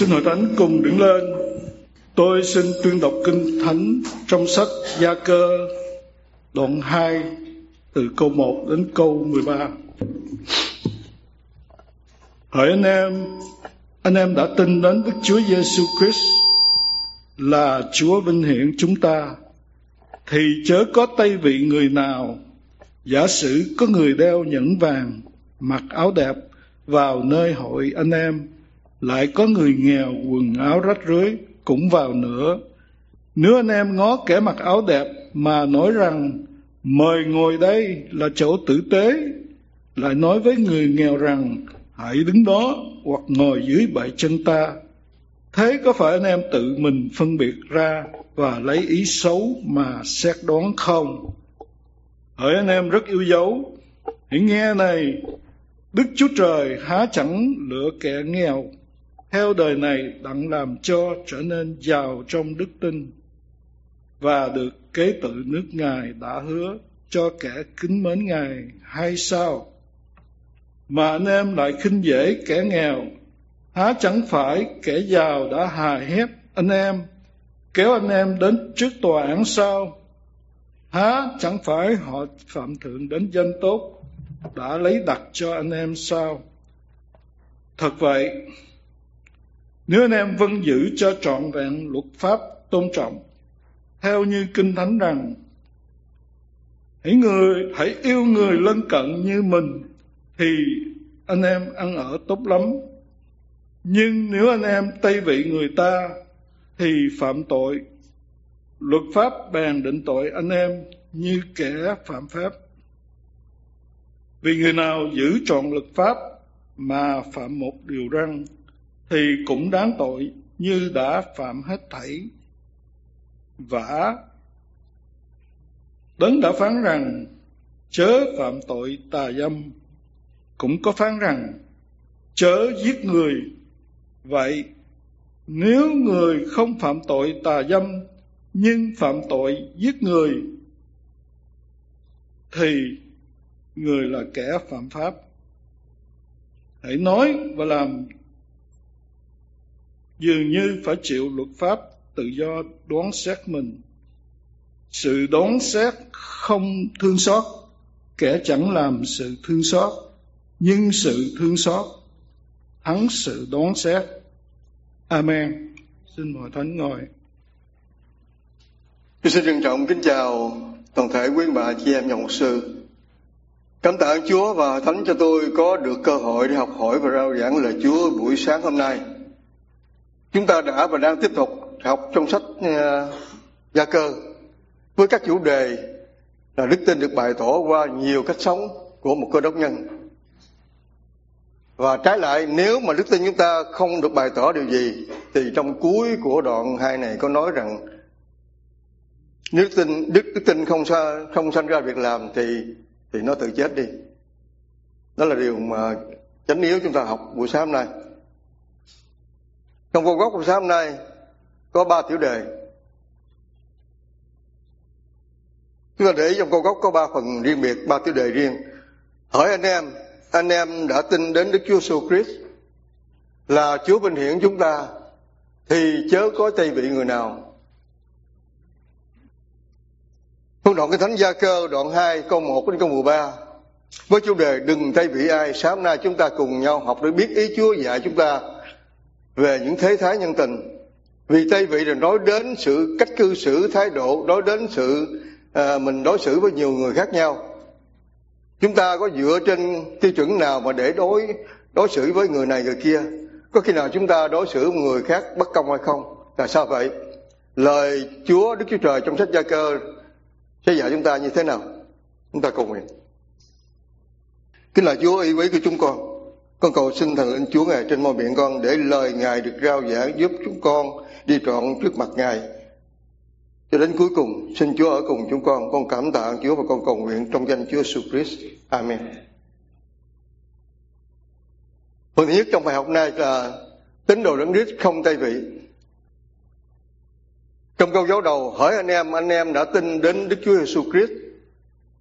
Xin hội thánh cùng đứng lên. Tôi xin tuyên đọc kinh thánh trong sách Gia Cơ đoạn 2 từ câu 1 đến câu 13. Hỏi anh em, anh em đã tin đến Đức Chúa Giêsu Christ là Chúa vinh hiển chúng ta, thì chớ có tay vị người nào giả sử có người đeo nhẫn vàng, mặc áo đẹp vào nơi hội anh em lại có người nghèo quần áo rách rưới cũng vào nữa. Nếu anh em ngó kẻ mặc áo đẹp mà nói rằng, mời ngồi đây là chỗ tử tế, lại nói với người nghèo rằng, hãy đứng đó hoặc ngồi dưới bảy chân ta. Thế có phải anh em tự mình phân biệt ra và lấy ý xấu mà xét đoán không? Hỡi anh em rất yêu dấu, hãy nghe này. Đức chúa trời há chẳng lựa kẻ nghèo theo đời này đặng làm cho trở nên giàu trong đức tin và được kế tự nước Ngài đã hứa cho kẻ kính mến Ngài hay sao? Mà anh em lại khinh dễ kẻ nghèo, há chẳng phải kẻ giàu đã hài hét anh em, kéo anh em đến trước tòa án sao? Há chẳng phải họ phạm thượng đến danh tốt, đã lấy đặt cho anh em sao? Thật vậy, nếu anh em vâng giữ cho trọn vẹn luật pháp tôn trọng, theo như Kinh Thánh rằng, hãy người hãy yêu người lân cận như mình, thì anh em ăn ở tốt lắm. Nhưng nếu anh em tây vị người ta, thì phạm tội. Luật pháp bèn định tội anh em như kẻ phạm pháp. Vì người nào giữ trọn luật pháp mà phạm một điều răn thì cũng đáng tội như đã phạm hết thảy. Vả đấng đã phán rằng, chớ phạm tội tà dâm. Cũng có phán rằng, chớ giết người. Vậy, nếu người không phạm tội tà dâm, nhưng phạm tội giết người, thì người là kẻ phạm pháp. Hãy nói và làm dường như phải chịu luật pháp tự do đoán xét mình sự đoán xét không thương xót, kẻ chẳng làm sự thương xót, nhưng sự thương xót, thắng sự đoán xét amen xin mời thánh ngồi Tôi xin trân trọng kính chào toàn thể quý bà, chị em nhà một sư. Cảm tạ Chúa và Thánh cho tôi có được cơ hội để học hỏi và rao giảng lời Chúa buổi sáng hôm nay. Chúng ta đã và đang tiếp tục học trong sách ờ, Gia Cơ với các chủ đề là đức tin được bày tỏ qua nhiều cách sống của một cơ đốc nhân. Và trái lại nếu mà đức tin chúng ta không được bày tỏ điều gì thì trong cuối của đoạn hai này có nói rằng nếu đức tin đức, đức tin không sa, không sanh ra việc làm thì thì nó tự chết đi. Đó là điều mà chánh yếu chúng ta học buổi sáng hôm nay. Trong vô gốc của sáng hôm nay có ba tiểu đề. Chúng ta để trong câu gốc có ba phần riêng biệt, ba tiểu đề riêng. Hỏi anh em, anh em đã tin đến Đức Chúa Jesus Christ là Chúa vinh hiển chúng ta thì chớ có tây vị người nào. Phương đoạn cái Thánh Gia Cơ đoạn 2 câu 1 đến câu 13 với chủ đề đừng thay vị ai sáng nay chúng ta cùng nhau học để biết ý Chúa dạy chúng ta về những thế thái nhân tình. Vì tây vị là nói đến sự cách cư xử thái độ nói đến sự à, mình đối xử với nhiều người khác nhau. Chúng ta có dựa trên tiêu chuẩn nào mà để đối đối xử với người này người kia? Có khi nào chúng ta đối xử với người khác bất công hay không? Là sao vậy? Lời chúa đức chúa trời trong sách gia cơ sẽ dạy chúng ta như thế nào? Chúng ta cầu nguyện kính là chúa y quý của chúng con con cầu xin thần linh Chúa Ngài trên môi miệng con để lời Ngài được rao giảng giúp chúng con đi trọn trước mặt Ngài. Cho đến cuối cùng, xin Chúa ở cùng chúng con. Con cảm tạ Chúa và con cầu nguyện trong danh Chúa Jesus Christ. Amen. Phần thứ nhất trong bài học này là tín đồ đấng Christ không tay vị. Trong câu dấu đầu hỏi anh em, anh em đã tin đến Đức Chúa Jesus Christ.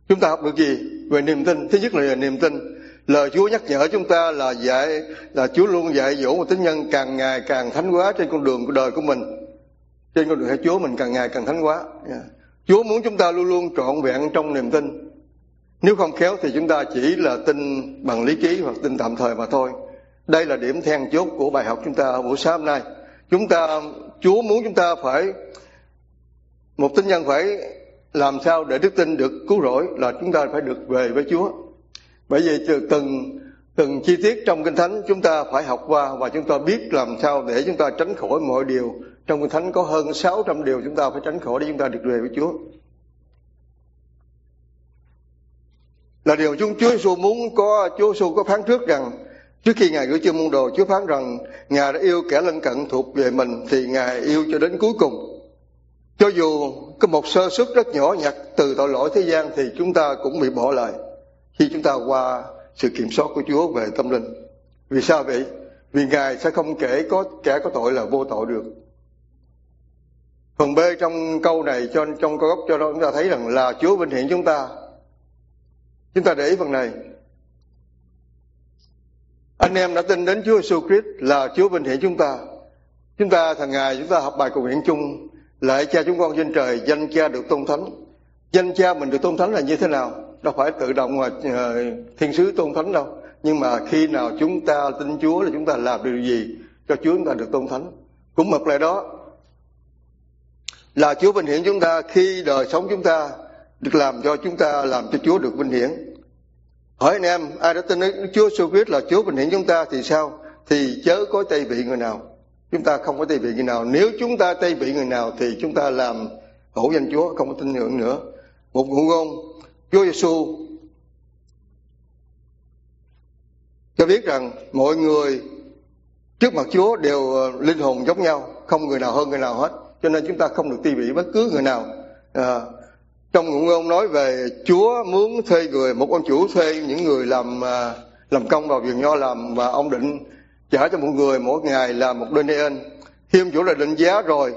Chúng ta học được gì về niềm tin? Thứ nhất là niềm tin lời Chúa nhắc nhở chúng ta là dạy, là Chúa luôn dạy dỗ một tín nhân càng ngày càng thánh hóa trên con đường của đời của mình. Trên con đường theo Chúa mình càng ngày càng thánh hóa. Yeah. Chúa muốn chúng ta luôn luôn trọn vẹn trong niềm tin. Nếu không khéo thì chúng ta chỉ là tin bằng lý trí hoặc tin tạm thời mà thôi. Đây là điểm then chốt của bài học chúng ta ở buổi sáng hôm nay. Chúng ta, Chúa muốn chúng ta phải, một tín nhân phải làm sao để đức tin được cứu rỗi là chúng ta phải được về với Chúa bởi vì từ từng từng chi tiết trong kinh thánh chúng ta phải học qua và chúng ta biết làm sao để chúng ta tránh khỏi mọi điều. Trong kinh thánh có hơn 600 điều chúng ta phải tránh khỏi để chúng ta được về với Chúa. Là điều chúng Chúa Giêsu muốn có, Chúa Giêsu có phán trước rằng, trước khi ngài gửi chư môn đồ, Chúa phán rằng, ngài đã yêu kẻ lân cận thuộc về mình thì ngài yêu cho đến cuối cùng. Cho dù có một sơ suất rất nhỏ nhặt từ tội lỗi thế gian thì chúng ta cũng bị bỏ lại khi chúng ta qua sự kiểm soát của Chúa về tâm linh. Vì sao vậy? Vì Ngài sẽ không kể có, kẻ có tội là vô tội được. Phần B trong câu này, cho, trong câu gốc cho đó chúng ta thấy rằng là Chúa vinh hiển chúng ta. Chúng ta để ý phần này. Anh em đã tin đến Chúa Jesus Christ là Chúa vinh hiển chúng ta. Chúng ta thằng ngày chúng ta học bài cầu nguyện chung lại cha chúng con trên trời, danh cha được tôn thánh. Danh cha mình được tôn thánh là như thế nào? Đâu phải tự động mà ờ, thiên sứ tôn thánh đâu. Nhưng mà khi nào chúng ta tin Chúa là chúng ta làm điều gì cho Chúa chúng ta được tôn thánh. Cũng một lại đó, là Chúa vinh hiển chúng ta khi đời sống chúng ta được làm cho chúng ta làm cho Chúa được vinh hiển. Hỏi anh em, ai đã tin đến Chúa Jesus Christ là Chúa vinh hiển chúng ta thì sao? Thì chớ có tay vị người nào. Chúng ta không có tay vị người nào. Nếu chúng ta tay vị người nào thì chúng ta làm hổ danh Chúa, không có tin ngưỡng nữa. Một ngụ ngôn Chúa Giêsu cho biết rằng mọi người trước mặt Chúa đều ờ, linh hồn giống nhau, không người nào hơn người nào hết. Cho nên chúng ta không được ti vị bất cứ người nào. À, trong ngụ ngôn nói về Chúa muốn thuê người, một ông chủ thuê những người làm ờ, làm công vào vườn nho làm và ông định trả cho một người mỗi ngày là một đôi ên. Khi ông chủ là định giá rồi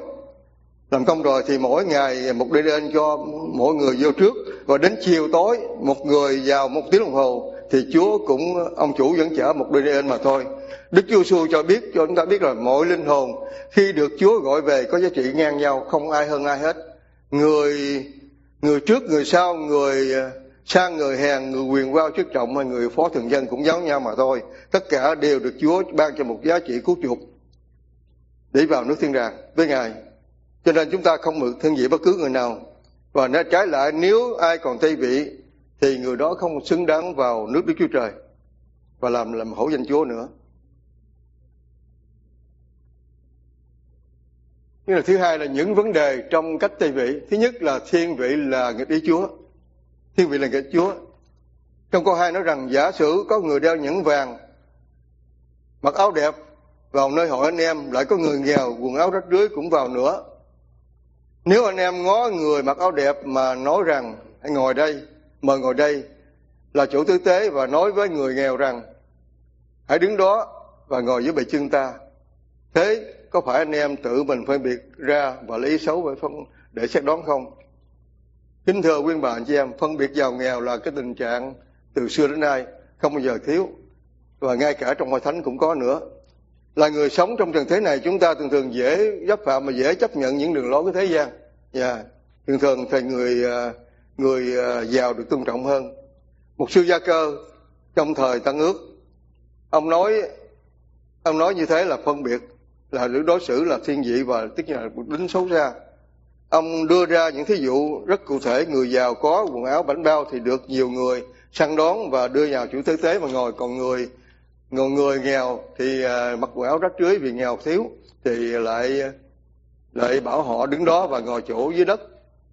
làm công rồi thì mỗi ngày một đi cho mỗi người vô trước và đến chiều tối, một người vào một tiếng đồng hồ, thì Chúa cũng, ông chủ vẫn chở một đôi đen mà thôi. Đức Chúa Giêsu cho biết, cho chúng ta biết là mỗi linh hồn khi được Chúa gọi về có giá trị ngang nhau, không ai hơn ai hết. Người người trước, người sau, người ờ, sang, người hèn người quyền qua chức trọng hay người phó thường dân cũng giống nhau mà thôi. Tất cả đều được Chúa ban cho một giá trị cứu chuộc để vào nước thiên đàng với ngài. Cho nên chúng ta không mượn thương vị bất cứ người nào và nó trái lại nếu ai còn thay vị thì người đó không xứng đáng vào nước Đức Chúa Trời và làm làm hổ danh Chúa nữa. Nhưng là thứ hai là những vấn đề trong cách tây vị. Thứ nhất là thiên vị là nghịch ý Chúa. Thiên vị là nghịch Chúa. Trong câu hai nói rằng giả sử có người đeo nhẫn vàng, mặc áo đẹp vào nơi hội anh em, lại có người nghèo quần áo rách rưới cũng vào nữa nếu anh em ngó người mặc áo đẹp mà nói rằng hãy ngồi đây, mời ngồi đây là chủ tư tế và nói với người nghèo rằng hãy đứng đó và ngồi dưới bệ chân ta. Thế có phải anh em tự mình phân biệt ra và lấy xấu để phân để xét đoán không? Kính thưa quý bà anh chị em, phân biệt giàu nghèo là cái tình trạng từ xưa đến nay không bao giờ thiếu và ngay cả trong hội thánh cũng có nữa là người sống trong trần thế này, chúng ta thường thường dễ dấp phạm mà dễ chấp nhận những đường lối của thế gian. Yeah. thường thường thì người à, người à, giàu được tôn trọng hơn. Một sư gia cơ trong thời tăng ước, ông nói ông nói như thế là phân biệt, là đối xử là thiên vị và tức là đính xấu xa. Ông đưa ra những thí dụ rất cụ thể, người giàu có quần áo bảnh bao thì được nhiều người săn đón và đưa vào chủ tế tế mà ngồi. Còn người người, người nghèo thì à, mặc quần áo rách rưới vì nghèo thiếu thì lại lại bảo họ đứng đó và ngồi chỗ dưới đất.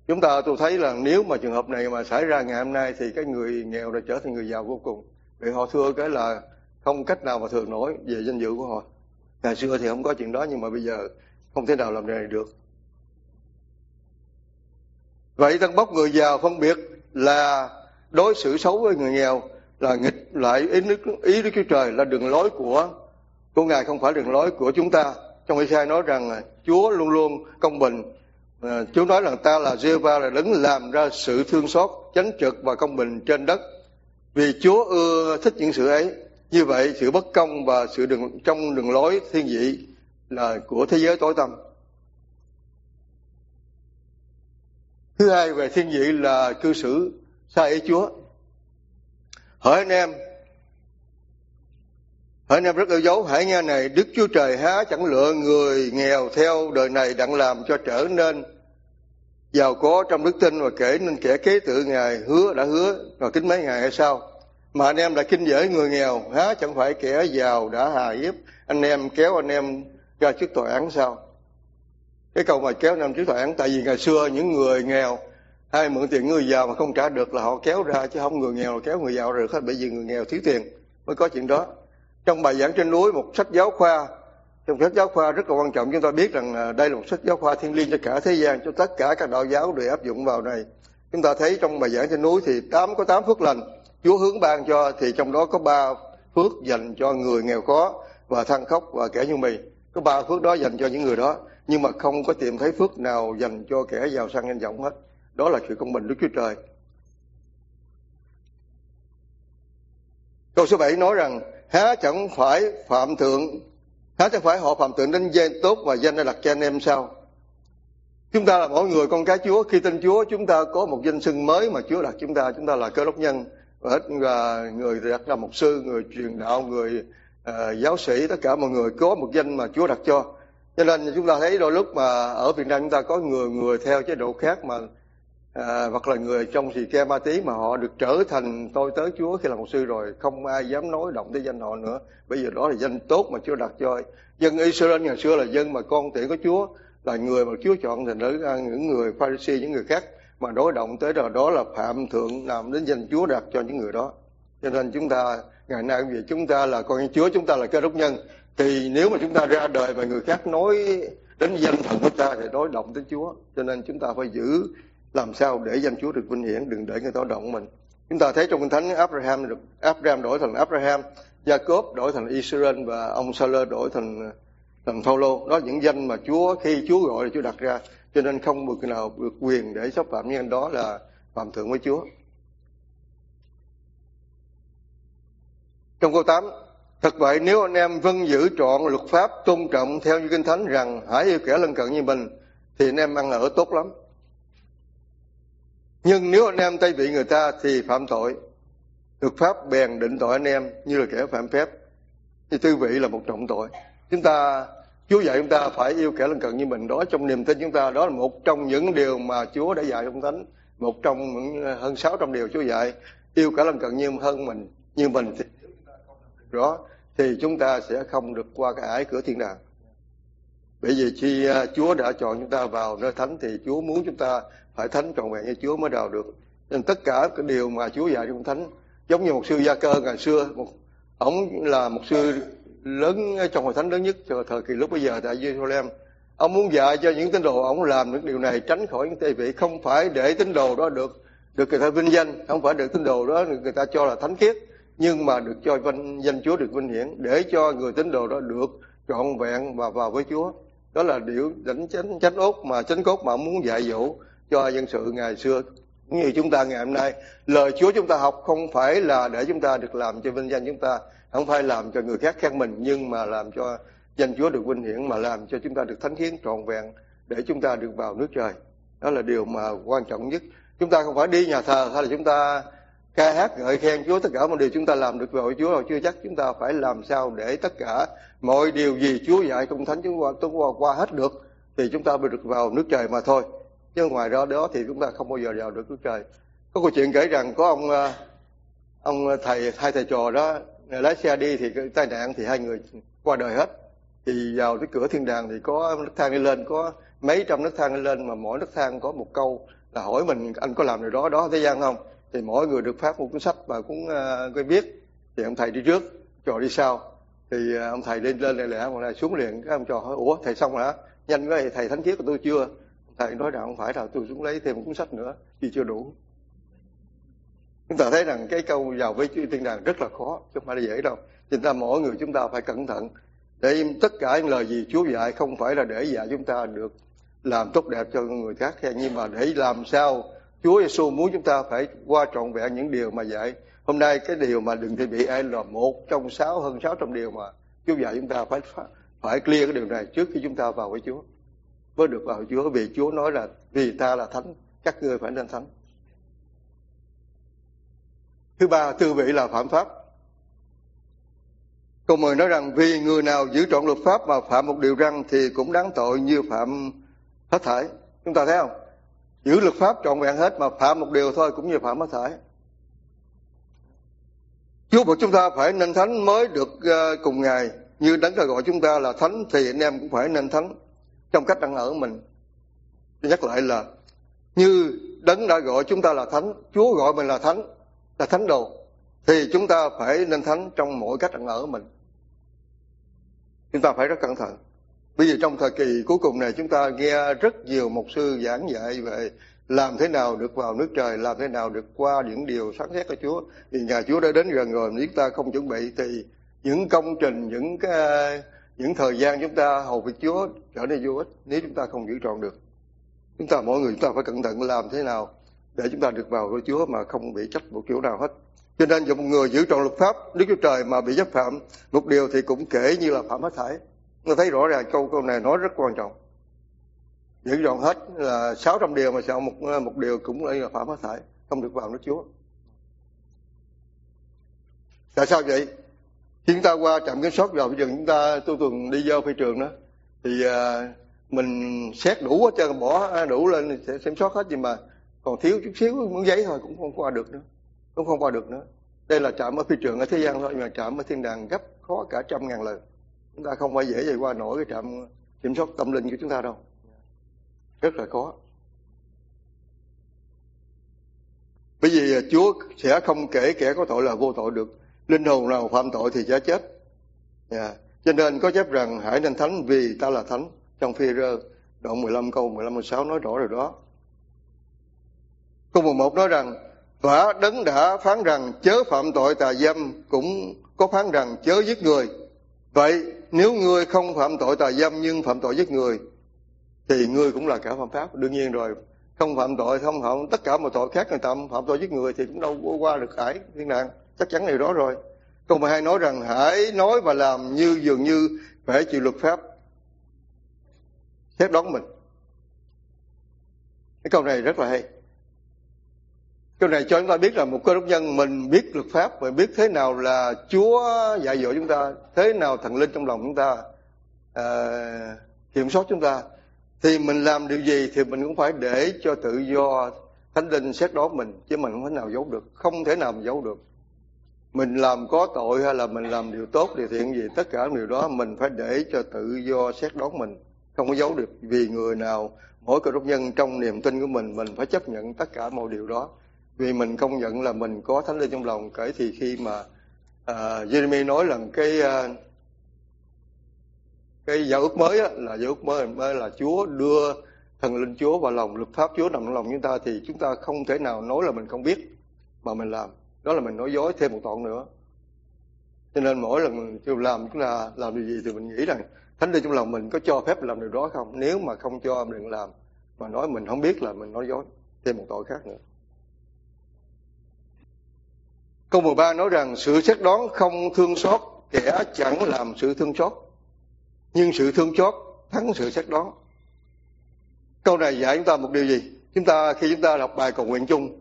Chúng ta tôi thấy là nếu mà trường hợp này mà xảy ra ngày hôm nay thì cái người nghèo đã trở thành người giàu vô cùng. Vì họ thưa cái là không cách nào mà thường nổi về danh dự của họ. Ngày xưa thì không có chuyện đó nhưng mà bây giờ không thể nào làm điều này được. Vậy tân bốc người giàu phân biệt là đối xử xấu với người nghèo là nghịch lại ý đức ý đức chúa trời là đường lối của của ngài không phải đường lối của chúng ta. Trong Isaiah nói rằng à, Chúa luôn luôn công bình. À, Chúa nói rằng ta là giê va là đứng làm ra sự thương xót chánh trực và công bình trên đất. Vì Chúa ưa thích những sự ấy như vậy sự bất công và sự đường trong đường lối thiên vị là của thế giới tối tăm. Thứ hai về thiên vị là cư xử sai ý Chúa hỡi anh em. Hỡi anh em rất yêu dấu hãy nghe này, Đức Chúa Trời há chẳng lựa người nghèo theo đời này đặng làm cho trở nên giàu có trong đức tin và kể nên kẻ kế tự ngài hứa, đã hứa rồi kính mấy ngày hay sao? Mà anh em đã kinh dễ người nghèo, há chẳng phải kẻ giàu đã hà hiếp anh em, kéo anh em ra trước tòa án sao? Cái câu mà kéo anh em trước tòa án, tại vì ngày xưa những người nghèo ai mượn tiền người giàu mà không trả được là họ kéo ra, chứ không người nghèo là kéo người giàu được hết, bởi vì người nghèo thiếu tiền mới có chuyện đó. Trong bài giảng trên núi, một sách giáo khoa, trong sách giáo khoa rất là quan trọng, chúng ta biết rằng à, đây là một sách giáo khoa thiên liêng cho cả thế gian, cho tất cả các đạo giáo đều áp dụng vào này. Chúng ta thấy trong bài giảng trên núi thì tám, có tám phước lành. Chúa hướng ban cho, thì trong đó có ba phước dành cho người nghèo khó và than khóc và kẻ như mì. Có ba phước đó dành cho những người đó, nhưng mà không có tìm thấy phước nào dành cho kẻ giàu sang danh vọng hết đó là sự công bình Đức Chúa Trời. Câu số 7 nói rằng há chẳng phải phạm thượng há chẳng phải họ phạm thượng đến danh tốt và danh đã đặt cho anh em sao? Chúng ta là mỗi người con cái Chúa. Khi tin Chúa chúng ta có một danh xưng mới mà Chúa đặt chúng ta. Chúng ta là cơ đốc nhân. Và hết là người đặt là mục sư người truyền đạo người uh, giáo sĩ tất cả mọi người có một danh mà Chúa đặt cho. Cho nên chúng ta thấy đôi lúc mà ở Việt Nam chúng ta có người người theo chế độ khác mà à, hoặc là người trong xì ke ma tí mà họ được trở thành tôi tới Chúa khi là một sư rồi không ai dám nói động tới danh họ nữa. Bây giờ đó là danh tốt mà Chúa đặt cho. Dân Israel ngày xưa là dân mà con tiện của Chúa là người mà Chúa chọn thành đến à, những người Pharisee những người khác mà đối động tới đó. Đó là phạm thượng làm đến danh Chúa đặt cho những người đó. Cho nên chúng ta ngày nay vì chúng ta là con Chúa chúng ta là cơ đốc nhân. Thì nếu mà chúng ta ra đời mà người khác nói đến danh thần của ta thì đối động tới Chúa. Cho nên chúng ta phải giữ làm sao để danh Chúa được vinh hiển? Đừng để người ta động mình. Chúng ta thấy trong kinh thánh, Abraham được Abraham đổi thành Abraham, Jacob đổi thành Israel và ông Saler đổi thành thành Phaolô. Đó những danh mà Chúa, khi Chúa gọi là Chúa đặt ra. Cho nên không một nào được quyền để xúc phạm như anh. Đó là phạm thượng với Chúa. Trong câu 8 Thật vậy, nếu anh em vâng giữ trọn luật pháp tôn trọng theo như Kinh Thánh rằng hãy yêu kẻ lân cận như mình, thì anh em ăn ở tốt lắm. Nhưng nếu anh em tay vị người ta thì phạm tội. Luật pháp bèn định tội anh em như là kẻ phạm phép. Thì tư vị là một trọng tội. Chúng ta, Chúa dạy chúng ta phải yêu kẻ lân cận như mình đó, trong niềm tin chúng ta, đó là một trong những điều mà Chúa đã dạy trong thánh một trong những, hơn 600 điều Chúa dạy yêu kẻ lân cận như hơn mình, như mình thì đó thì chúng ta sẽ không được qua cái ải cửa thiên đàng bởi vì khi à, Chúa đã chọn chúng ta vào nơi thánh thì Chúa muốn chúng ta phải thánh trọn vẹn như Chúa mới đào được. Nên tất cả cái điều mà Chúa dạy trong thánh, giống như một sư gia cơ ngày xưa, một ông là một sư lớn trong hội thánh lớn nhất cho thời kỳ lúc bây giờ tại Jerusalem. Ông muốn dạy cho những tín đồ ông làm những điều này, tránh khỏi những tệ vị. Không phải để tín đồ đó được được người ta vinh danh, không phải được tín đồ đó người ta cho là thánh khiết, nhưng mà được cho vinh danh Chúa được vinh hiển, để cho người tín đồ đó được trọn vẹn và vào với Chúa. Đó là điều đánh chánh chánh ốt mà chánh cốt mà ông muốn dạy dỗ cho dân sự ngày xưa. Như chúng ta ngày hôm nay lời Chúa chúng ta học không phải là để chúng ta được làm cho vinh danh chúng ta không phải làm cho người khác khen mình nhưng mà làm cho danh Chúa được vinh hiển mà làm cho chúng ta được thánh hiến trọn vẹn để chúng ta được vào nước trời. Đó là điều mà quan trọng nhất. Chúng ta không phải đi nhà thờ hay là chúng ta ca hát ngợi khen Chúa tất cả mọi điều chúng ta làm được vào Chúa rồi chưa chắc chúng ta phải làm sao để tất cả mọi điều gì Chúa dạy công thánh chúng ta qua, qua hết được thì chúng ta mới được vào nước trời mà thôi chứ ngoài ra đó thì chúng ta không bao giờ vào được nước trời. Có câu chuyện kể rằng có ông ờ, ông ờ, thầy hai thầy trò đó ờ, lái xe đi thì tai nạn thì hai người qua đời hết. Thì vào cái cửa thiên đàng thì có nước thang đi lên có mấy trăm nước thang đi lên mà mỗi nước thang có một câu là hỏi mình anh có làm điều đó đó thế gian không? Thì mỗi người được phát một cuốn sách và cũng uh, cái viết thì ông thầy đi trước trò đi sau. Thì uh, ông thầy lên lên lẹ lẹ mà lại xuống liền. Cái ông trò hỏi ủa thầy xong rồi hả? Nhanh quá thầy thánh thiết của tôi chưa? Thầy nói rằng không phải đâu tôi xuống lấy thêm một cuốn sách nữa, vì chưa đủ. Chúng ta thấy rằng cái câu vào với chư thiên đàng rất là khó, chứ không phải là dễ đâu. Chúng ta mỗi người chúng ta phải cẩn thận, để tất cả những lời gì Chúa dạy không phải là để dạy chúng ta được làm tốt đẹp cho người khác nhưng mà để làm sao Chúa Giêsu muốn chúng ta phải qua trọn vẹn những điều mà dạy. Hôm nay cái điều mà đừng thì bị ai là một trong sáu, hơn sáu trăm điều mà Chúa dạy chúng ta phải phải clear cái điều này trước khi chúng ta vào với Chúa mới được vào Chúa, vì Chúa nói là vì ta là thánh, các ngươi phải nên thánh. Thứ ba, tư vị là phạm pháp. Câu mười nói rằng, vì người nào giữ trọn luật pháp mà phạm một điều răn thì cũng đáng tội như phạm hết thảy. Chúng ta thấy không? Giữ luật pháp trọn vẹn hết mà phạm một điều thôi cũng như phạm hết thảy. Chúa buộc chúng ta phải nên thánh mới được ờ, cùng Ngài. Như đấng đã gọi chúng ta là thánh thì anh em cũng phải nên thánh trong cách ăn ở mình. Tôi nhắc lại là, như đấng đã gọi chúng ta là thánh, chúa gọi mình là thánh là thánh đồ, thì chúng ta phải nên thánh trong mỗi cách ăn ở mình. Chúng ta phải rất cẩn thận. Bây giờ trong thời kỳ cuối cùng này, chúng ta nghe rất nhiều mục sư giảng dạy về làm thế nào được vào nước trời, làm thế nào được qua những điều sáng xét của chúa. Thì nhà chúa đã đến gần rồi, nếu chúng ta không chuẩn bị thì những công trình, những cái những thời gian chúng ta hầu việc Chúa trở nên vô ích nếu chúng ta không giữ trọn được. Chúng ta mỗi người chúng ta phải cẩn thận làm thế nào để chúng ta được vào với Chúa mà không bị trách một kiểu nào hết. Cho nên dù một người giữ trọn luật pháp Đức Chúa Trời mà bị chấp phạm một điều thì cũng kể như là phạm hết thảy. Tôi thấy rõ ràng câu câu này nói rất quan trọng. Giữ trọn hết là 600 điều mà sao một một điều cũng là phạm hết thảy, không được vào nước Chúa. Tại sao vậy? Chúng ta qua trạm kiểm soát rồi bây giờ chúng ta tôi tuần đi vô phi trường đó thì à, mình xét đủ hết trơn bỏ đủ lên sẽ xem soát hết nhưng mà còn thiếu chút xíu muốn giấy thôi cũng không qua được nữa cũng không qua được nữa. Đây là trạm ở phi trường ở thế gian thôi nhưng mà trạm ở thiên đàng gấp khó cả trăm ngàn lần. Chúng ta không phải dễ dàng qua nổi cái trạm kiểm soát tâm linh của chúng ta đâu. Rất là khó. Bởi vì à, Chúa sẽ không kể kẻ có tội là vô tội được linh hồn nào phạm tội thì sẽ chết. Yeah. cho nên có chép rằng hãy nên thánh, vì ta là thánh, trong phi rơ, đoạn 15 câu 15 16 nói rõ rồi đó. Câu 11 nói rằng và đấng đã phán rằng chớ phạm tội tà dâm cũng có phán rằng chớ giết người. Vậy nếu ngươi không phạm tội tà dâm nhưng phạm tội giết người, thì ngươi cũng là cả phạm pháp. Đương nhiên rồi, không phạm tội, không phạm tất cả mọi tội khác, người ta phạm tội giết người thì cũng đâu có qua được ải thiên đàng. Chắc chắn điều đó rồi câu 12 nói rằng hãy nói và làm như dường như phải chịu luật pháp. Xét đón mình. Cái câu này rất là hay. Câu này cho chúng ta biết là một cơ đốc nhân mình biết luật pháp và biết thế nào là Chúa dạy dỗ chúng ta thế nào thần linh trong lòng chúng ta à, kiểm soát chúng ta. Thì mình làm điều gì thì mình cũng phải để cho tự do thánh linh xét đoán mình chứ mình không thể nào giấu được không thể nào mà giấu được mình làm có tội hay là mình làm điều tốt điều thiện gì? Tất cả điều đó mình phải để cho tự do xét đoán mình. Không có giấu được vì người nào mỗi cơ đốc nhân trong niềm tin của mình mình phải chấp nhận tất cả mọi điều đó. Vì mình công nhận là mình có thánh linh trong lòng kể thì khi mà à, uh, Jeremy nói rằng cái uh, cái giao ước mới á, là giao ước mới mới là Chúa đưa thần linh Chúa vào lòng luật pháp Chúa nằm trong lòng chúng ta thì chúng ta không thể nào nói là mình không biết mà mình làm đó là mình nói dối thêm một tội nữa. Cho nên mỗi lần mình làm chúng là, làm điều gì thì mình nghĩ rằng thánh linh trong lòng mình có cho phép làm điều đó không? Nếu mà không cho, mình đừng làm. Mà nói mình không biết là mình nói dối, thêm một tội khác nữa. Câu 13 nói rằng sự xét đoán không thương xót, kẻ chẳng làm sự thương xót. Nhưng sự thương xót thắng sự xét đoán. Câu này dạy chúng ta một điều gì? Chúng ta, khi chúng ta đọc bài cầu nguyện chung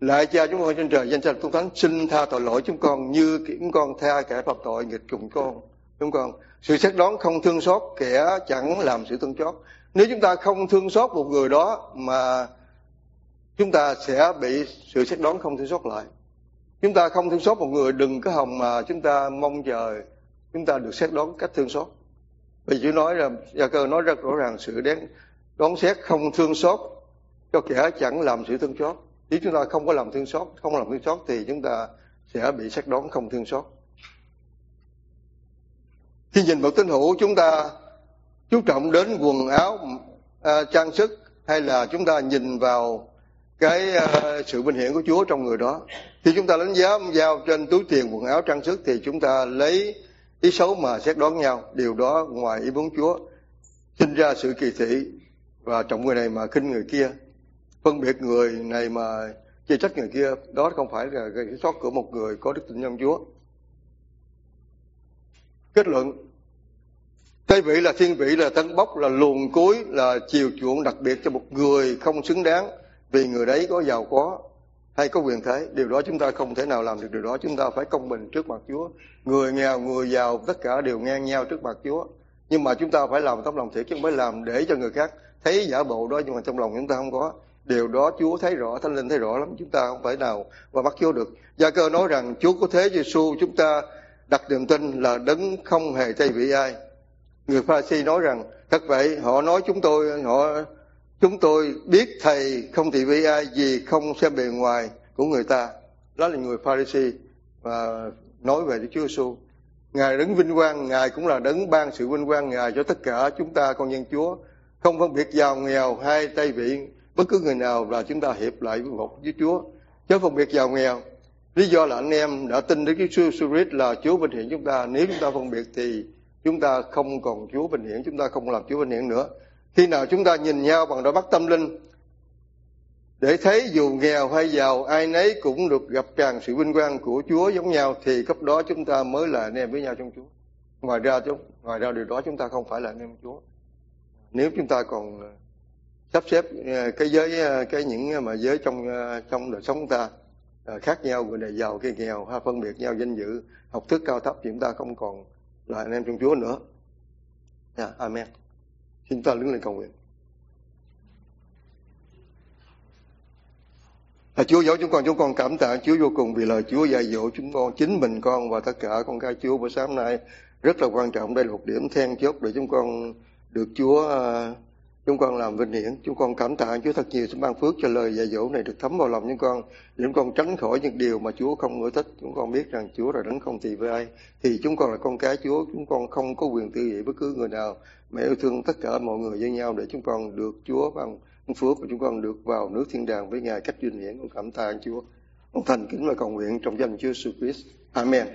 lại cha chúng con trên trời danh cha tôn thánh xin tha tội lỗi chúng con như chúng con tha kẻ phạm tội nghịch cùng con. Chúng con, sự xét đoán không thương xót kẻ chẳng làm sự thương xót. Nếu chúng ta không thương xót một người đó mà chúng ta sẽ bị sự xét đoán không thương xót lại. Chúng ta không thương xót một người, đừng có hòng mà chúng ta mong chờ chúng ta được xét đoán cách thương xót. Vì Chúa nói là, Gia cơ nói rất rõ ràng, sự đáng đoán xét không thương xót cho kẻ chẳng làm sự thương xót nếu chúng ta không có làm thương xót không làm thương xót thì chúng ta sẽ bị xét đoán không thương xót. Khi nhìn vào tín hữu chúng ta chú trọng đến quần áo à, trang sức hay là chúng ta nhìn vào cái à, sự bình hiển của Chúa trong người đó. Khi chúng ta đánh giá giao trên túi tiền quần áo trang sức thì chúng ta lấy ý xấu mà xét đoán nhau. Điều đó ngoài ý muốn Chúa. Sinh ra sự kỳ thị và trọng người này mà khinh người kia phân biệt người này mà chê trách người kia, đó không phải là cái sót của một người có đức tin nhân Chúa. Kết luận, Tây vị là thiên vị, là tấn bốc, là luồn cuối, là chiều chuộng đặc biệt cho một người không xứng đáng vì người đấy có giàu có hay có quyền thế. Điều đó chúng ta không thể nào làm được. Điều đó chúng ta phải công bình trước mặt Chúa. Người nghèo, người giàu, tất cả đều ngang nhau trước mặt Chúa. Nhưng mà chúng ta phải làm tấm lòng thiệt chứ không phải làm để cho người khác thấy giả bộ đó, nhưng mà trong lòng chúng ta không có điều đó Chúa thấy rõ, Thánh Linh thấy rõ lắm, chúng ta không phải nào và bắt vô được. Gia cơ nói rằng Chúa có thế Giêsu chúng ta đặt niềm tin là đấng không hề thay vị ai. Người pha si nói rằng, thật vậy, họ nói chúng tôi, họ, chúng tôi biết thầy không thị vị ai vì không xem bề ngoài của người ta. Đó là người pha si và nói về Đức Chúa Giêsu ngài đấng vinh quang, ngài cũng là đấng ban sự vinh quang ngài cho tất cả chúng ta, con dân Chúa. Không phân biệt giàu nghèo hay tây vị bất cứ người nào là chúng ta hiệp lại với một với Chúa chứ phân biệt giàu nghèo lý do là anh em đã tin Đức Chúa Giêsu Christ là Chúa bình hiển chúng ta nếu chúng ta phân biệt thì chúng ta không còn Chúa bình hiển, chúng ta không làm Chúa bình hiển nữa. Khi nào chúng ta nhìn nhau bằng đôi mắt tâm linh, để thấy dù nghèo hay giàu, ai nấy cũng được gặp tràn sự vinh quang của Chúa giống nhau, thì cấp đó chúng ta mới là anh em với nhau trong Chúa. Ngoài ra chúng, ngoài ra điều đó chúng ta không phải là anh em Chúa. Nếu chúng ta còn sắp xếp ờ, cái giới ờ, cái những ờ, mà giới trong trong đời sống ta khác nhau người này giàu kia nghèo ha phân biệt nhau danh dự học thức cao thấp thì chúng ta không còn là anh em trong Chúa nữa. Yeah, amen. Xin ta đứng lên cầu nguyện. À, Chúa giáo chúng con, chúng con cảm tạ Chúa vô cùng vì lời Chúa dạy dỗ chúng con, chính mình con và tất cả con cái Chúa buổi sáng nay rất là quan trọng. Đây là một điểm then chốt để chúng con được Chúa uh, chúng con làm vinh hiển. Chúng con cảm tạ Chúa thật nhiều, xin ban phước cho lời dạy dỗ này được thấm vào lòng chúng con. Để chúng con tránh khỏi những điều mà Chúa không ưa thích. Chúng con biết rằng Chúa là đấng không tỳ với ai. Thì chúng con là con cái Chúa. Chúng con không có quyền tư vị bất cứ người nào. Mà yêu thương tất cả mọi người với nhau để chúng con được Chúa ban phước và chúng con được vào nước thiên đàng với Ngài cách vinh hiển. Con cảm tạ Chúa. Con thành kính và cầu nguyện trong danh Chúa Jesus Christ. Amen.